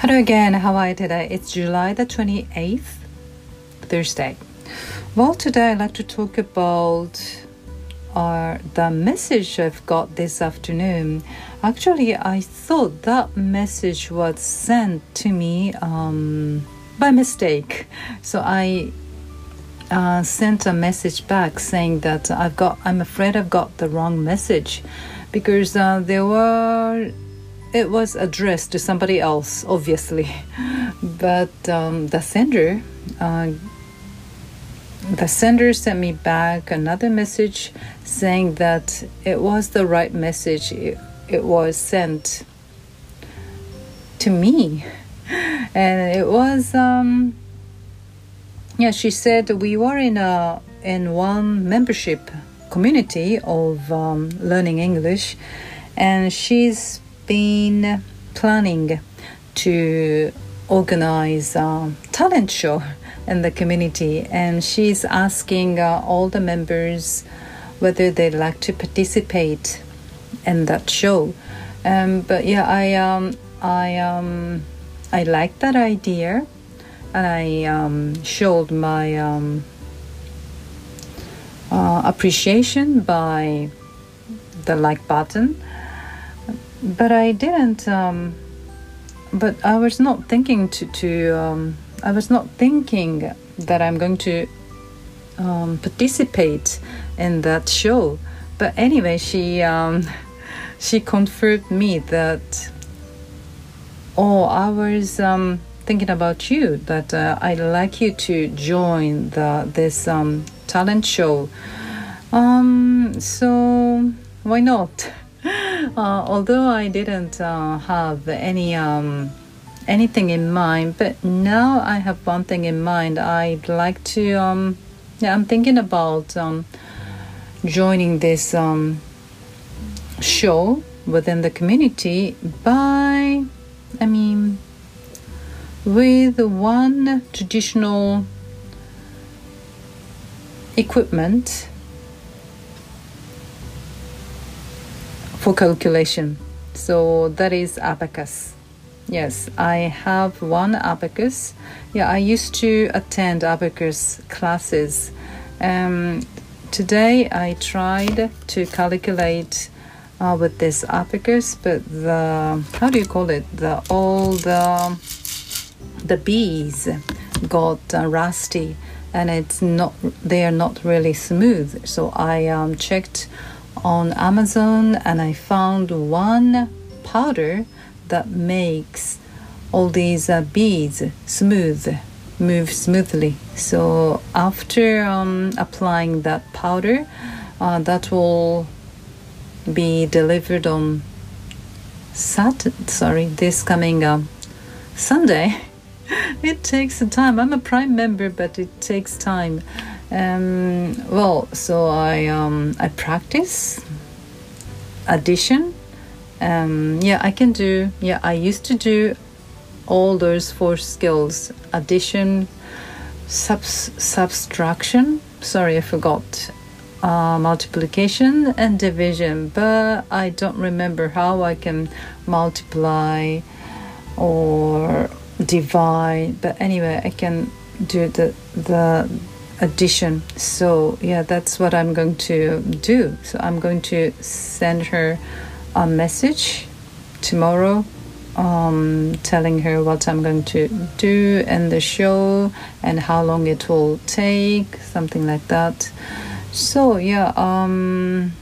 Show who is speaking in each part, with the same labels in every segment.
Speaker 1: Hello again, how are you today? It's July the 28th, Thursday. Well, today I'd like to talk about uh, the message I've got this afternoon. Actually, I thought that message was sent to me um, by mistake. So I uh, sent a message back saying that I've got, I'm afraid I've got the wrong message because uh, there were it was addressed to somebody else, obviously, but um, the sender, uh, the sender sent me back another message saying that it was the right message. It, it was sent to me, and it was. Um, yeah, she said we were in a in one membership community of um, learning English, and she's been planning to organize a talent show in the community, and she's asking uh, all the members whether they'd like to participate in that show. Um, but yeah, I um, I um, I like that idea, and I um, showed my um, uh, appreciation by the like button but I didn't. Um, but I was not thinking to to. Um, I was not thinking that I'm going to um, participate in that show. But anyway, she um, she confirmed me that. Oh, I was um, thinking about you. That uh, I'd like you to join the this um, talent show. Um, so why not? Uh, although I didn't uh, have any um, anything in mind, but now I have one thing in mind. I'd like to. Um, yeah, I'm thinking about um, joining this um, show within the community by, I mean, with one traditional equipment for calculation. So that is abacus. Yes, I have one abacus. Yeah, I used to attend abacus classes. Um, today I tried to calculate uh, with this abacus, but the how do you call it? The all the the bees got uh, rusty, and it's not they are not really smooth. So I um, checked on Amazon and I found one powder that makes all these uh, beads smooth, move smoothly. So after um, applying that powder, uh, that will be delivered on Saturday. Sorry, this coming um, Sunday. it takes time. I'm a Prime member, but it takes time. Um, well, so I um, I practice addition. Um, yeah, I can do. Yeah, I used to do all those four skills: addition, subs- subtraction. Sorry, I forgot. Uh, multiplication and division, but I don't remember how I can multiply or divide. But anyway, I can do the the addition. So, yeah, that's what I'm going to do. So, I'm going to send her a message tomorrow um, telling her what I'm going to do in the show and how long it will take, something like that. So, yeah, um,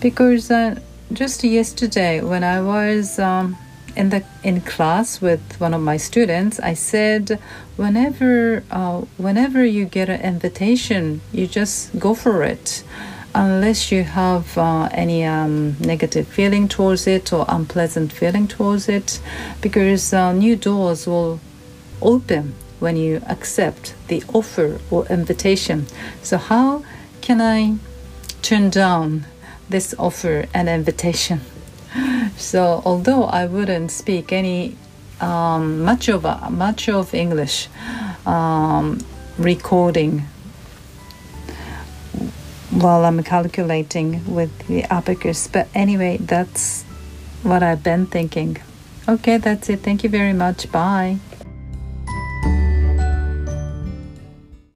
Speaker 1: because uh, just yesterday when I was. Um, in the in class with one of my students, I said, whenever uh, whenever you get an invitation, you just go for it, unless you have uh, any um, negative feeling towards it or unpleasant feeling towards it, because uh, new doors will open when you accept the offer or invitation. So how can I turn down this offer and invitation? So although I wouldn't speak any um, much of uh, much of English um, recording while I'm calculating with the abacus, but anyway, that's what I've been thinking. Okay, that's it. Thank you very much. Bye.